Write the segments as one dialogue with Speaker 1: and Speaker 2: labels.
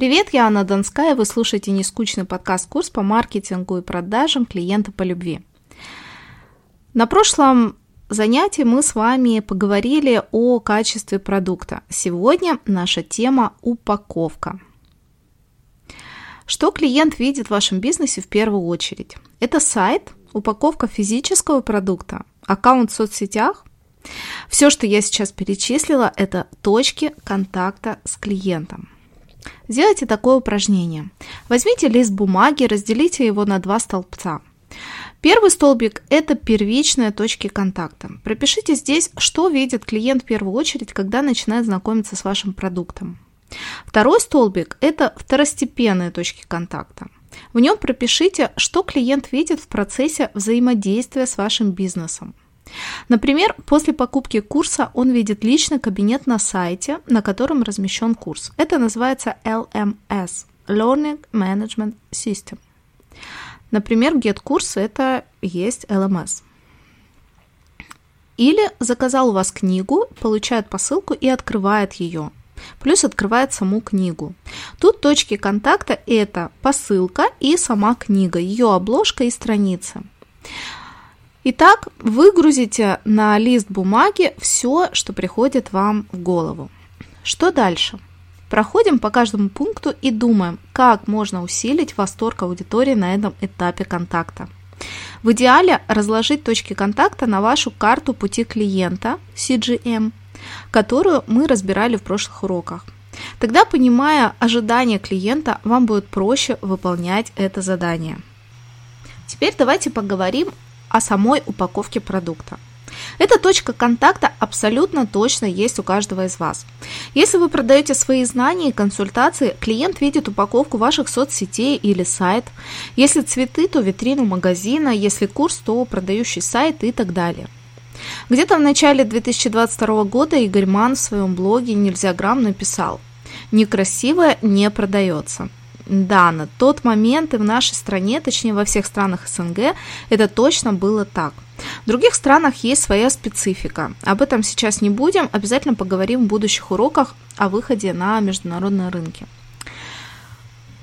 Speaker 1: Привет, я Анна Донская, вы слушаете нескучный подкаст-курс по маркетингу и продажам клиента по любви. На прошлом занятии мы с вами поговорили о качестве продукта. Сегодня наша тема – упаковка. Что клиент видит в вашем бизнесе в первую очередь? Это сайт, упаковка физического продукта, аккаунт в соцсетях. Все, что я сейчас перечислила, это точки контакта с клиентом. Сделайте такое упражнение. Возьмите лист бумаги, разделите его на два столбца. Первый столбик – это первичные точки контакта. Пропишите здесь, что видит клиент в первую очередь, когда начинает знакомиться с вашим продуктом. Второй столбик – это второстепенные точки контакта. В нем пропишите, что клиент видит в процессе взаимодействия с вашим бизнесом. Например, после покупки курса он видит личный кабинет на сайте, на котором размещен курс. Это называется LMS – Learning Management System. Например, GetCourse – это есть LMS. Или заказал у вас книгу, получает посылку и открывает ее. Плюс открывает саму книгу. Тут точки контакта – это посылка и сама книга, ее обложка и страницы. Итак, выгрузите на лист бумаги все, что приходит вам в голову. Что дальше? Проходим по каждому пункту и думаем, как можно усилить восторг аудитории на этом этапе контакта. В идеале разложить точки контакта на вашу карту пути клиента CGM, которую мы разбирали в прошлых уроках. Тогда, понимая ожидания клиента, вам будет проще выполнять это задание. Теперь давайте поговорим о самой упаковке продукта. Эта точка контакта абсолютно точно есть у каждого из вас. Если вы продаете свои знания и консультации, клиент видит упаковку ваших соцсетей или сайт. Если цветы, то витрину магазина, если курс, то продающий сайт и так далее. Где-то в начале 2022 года Игорь Ман в своем блоге «Нельзя грамм» написал «Некрасивое не продается». Да, на тот момент и в нашей стране, точнее во всех странах СНГ, это точно было так. В других странах есть своя специфика. Об этом сейчас не будем, обязательно поговорим в будущих уроках о выходе на международные рынки.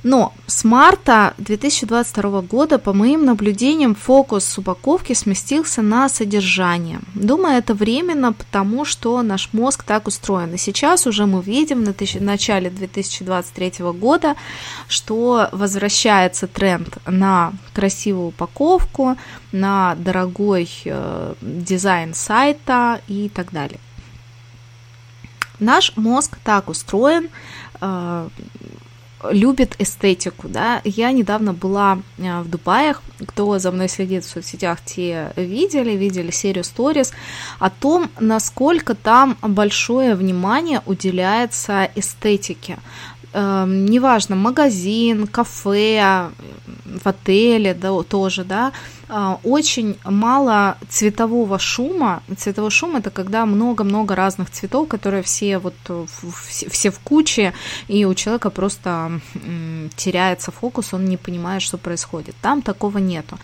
Speaker 1: Но с марта 2022 года, по моим наблюдениям, фокус упаковки сместился на содержание. Думаю, это временно, потому что наш мозг так устроен. И сейчас уже мы видим на начале 2023 года, что возвращается тренд на красивую упаковку, на дорогой э, дизайн сайта и так далее. Наш мозг так устроен, э, любит эстетику, да. Я недавно была э, в Дубаях, кто за мной следит в соцсетях, те видели, видели серию сторис о том, насколько там большое внимание уделяется эстетике. Эм, неважно, магазин, кафе, в отеле да, тоже, да, а, очень мало цветового шума. Цветовой шум это когда много-много разных цветов, которые все вот все в куче, и у человека просто теряется фокус, он не понимает, что происходит. Там такого нету.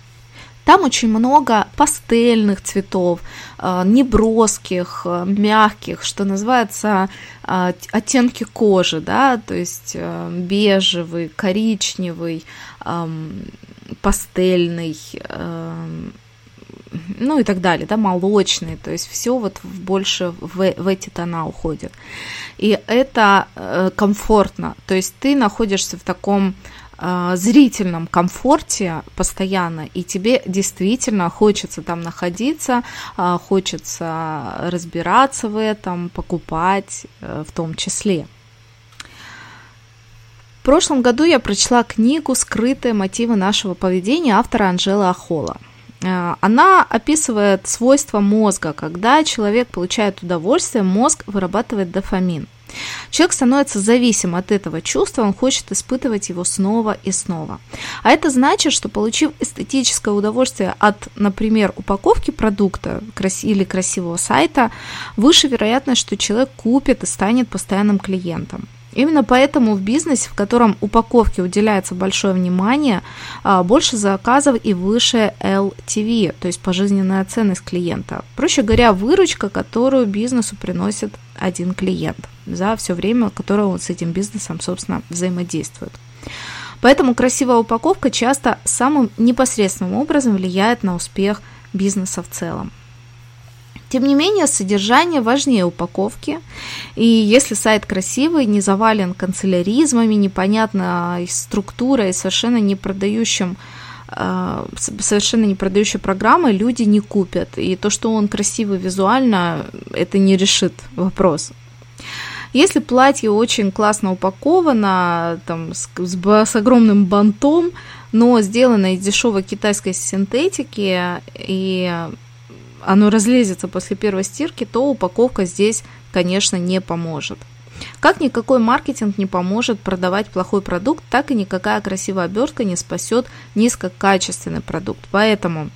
Speaker 1: Там очень много пастельных цветов, а, неброских, а, мягких, что называется оттенки кожи, да, то есть бежевый, коричневый, пастельный, эм, ну и так далее, да, молочный, то есть все вот больше в, в эти тона уходит. И это э, комфортно, то есть ты находишься в таком э, зрительном комфорте постоянно, и тебе действительно хочется там находиться, э, хочется разбираться в этом, покупать в том числе. В прошлом году я прочла книгу «Скрытые мотивы нашего поведения» автора Анжелы Ахола. Э, она описывает свойства мозга. Когда человек получает удовольствие, мозг вырабатывает дофамин. Человек становится зависим от этого чувства, он хочет испытывать его снова и снова. А это значит, что получив эстетическое удовольствие от, например, упаковки продукта или красивого сайта, выше вероятность, что человек купит и станет постоянным клиентом. Именно поэтому в бизнесе, в котором упаковке уделяется большое внимание, а, больше заказов и выше LTV, то есть пожизненная ценность клиента. Проще говоря, выручка, которую бизнесу приносит один клиент – за все время, которое он с этим бизнесом, собственно, взаимодействует. Поэтому красивая упаковка часто самым непосредственным образом влияет на успех бизнеса в целом. Тем не менее, содержание важнее упаковки. И если сайт красивый, не завален канцеляризмами, непонятной структурой, совершенно не продающим э, совершенно не продающей программой, люди не купят. И то, что он красивый визуально, это не решит вопрос. Если платье очень классно упаковано, там, с, с, с огромным бантом, но сделано из дешевой китайской синтетики, и оно разлезется после первой стирки, то упаковка здесь, конечно, не поможет. Как никакой маркетинг не поможет продавать плохой продукт, так и никакая красивая обертка не спасет низкокачественный продукт. Поэтому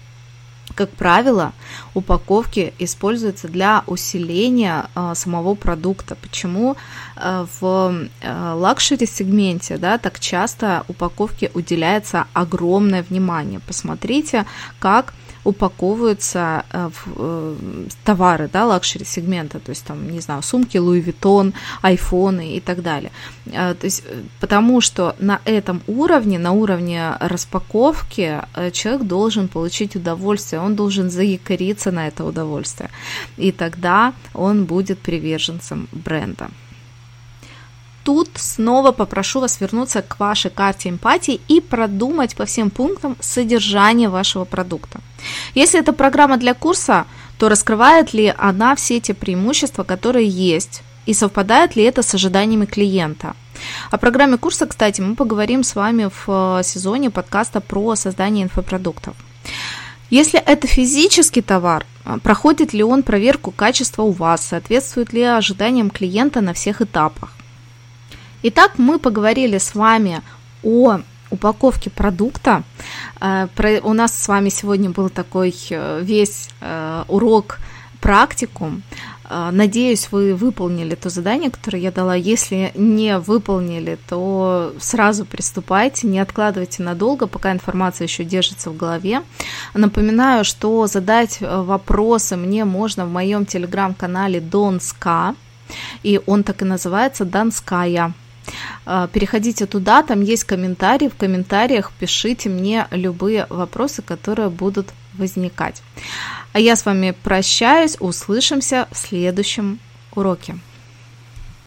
Speaker 1: как правило, упаковки используются для усиления э, самого продукта. Почему э, в э, luxury сегменте да, так часто упаковке уделяется огромное внимание? Посмотрите, как упаковываются э, в э, товары, да, luxury сегмента, то есть там, не знаю, сумки Louis Vuitton, айфоны и так далее. Э, то есть, потому что на этом уровне, на уровне распаковки человек должен получить удовольствие, он должен заякориться на это удовольствие, и тогда он будет приверженцем бренда тут снова попрошу вас вернуться к вашей карте эмпатии и продумать по всем пунктам содержание вашего продукта. Если это программа для курса, то раскрывает ли она все те преимущества, которые есть, и совпадает ли это с ожиданиями клиента. О программе курса, кстати, мы поговорим с вами в э, сезоне подкаста про создание инфопродуктов. Если это физический товар, э, проходит ли он проверку качества у вас, соответствует ли ожиданиям клиента на всех этапах. Итак, мы поговорили с вами о упаковке продукта. Э, у нас с вами сегодня был такой э, весь э, урок практикум. Надеюсь, вы выполнили то задание, которое я дала. Если не выполнили, то сразу приступайте, не откладывайте надолго, пока информация еще держится в голове. Напоминаю, что задать вопросы мне можно в моем телеграм-канале Донска, и он так и называется Донская. А, переходите туда, там есть комментарии, в комментариях пишите мне любые вопросы, которые будут возникать. А я с вами прощаюсь, услышимся в следующем уроке.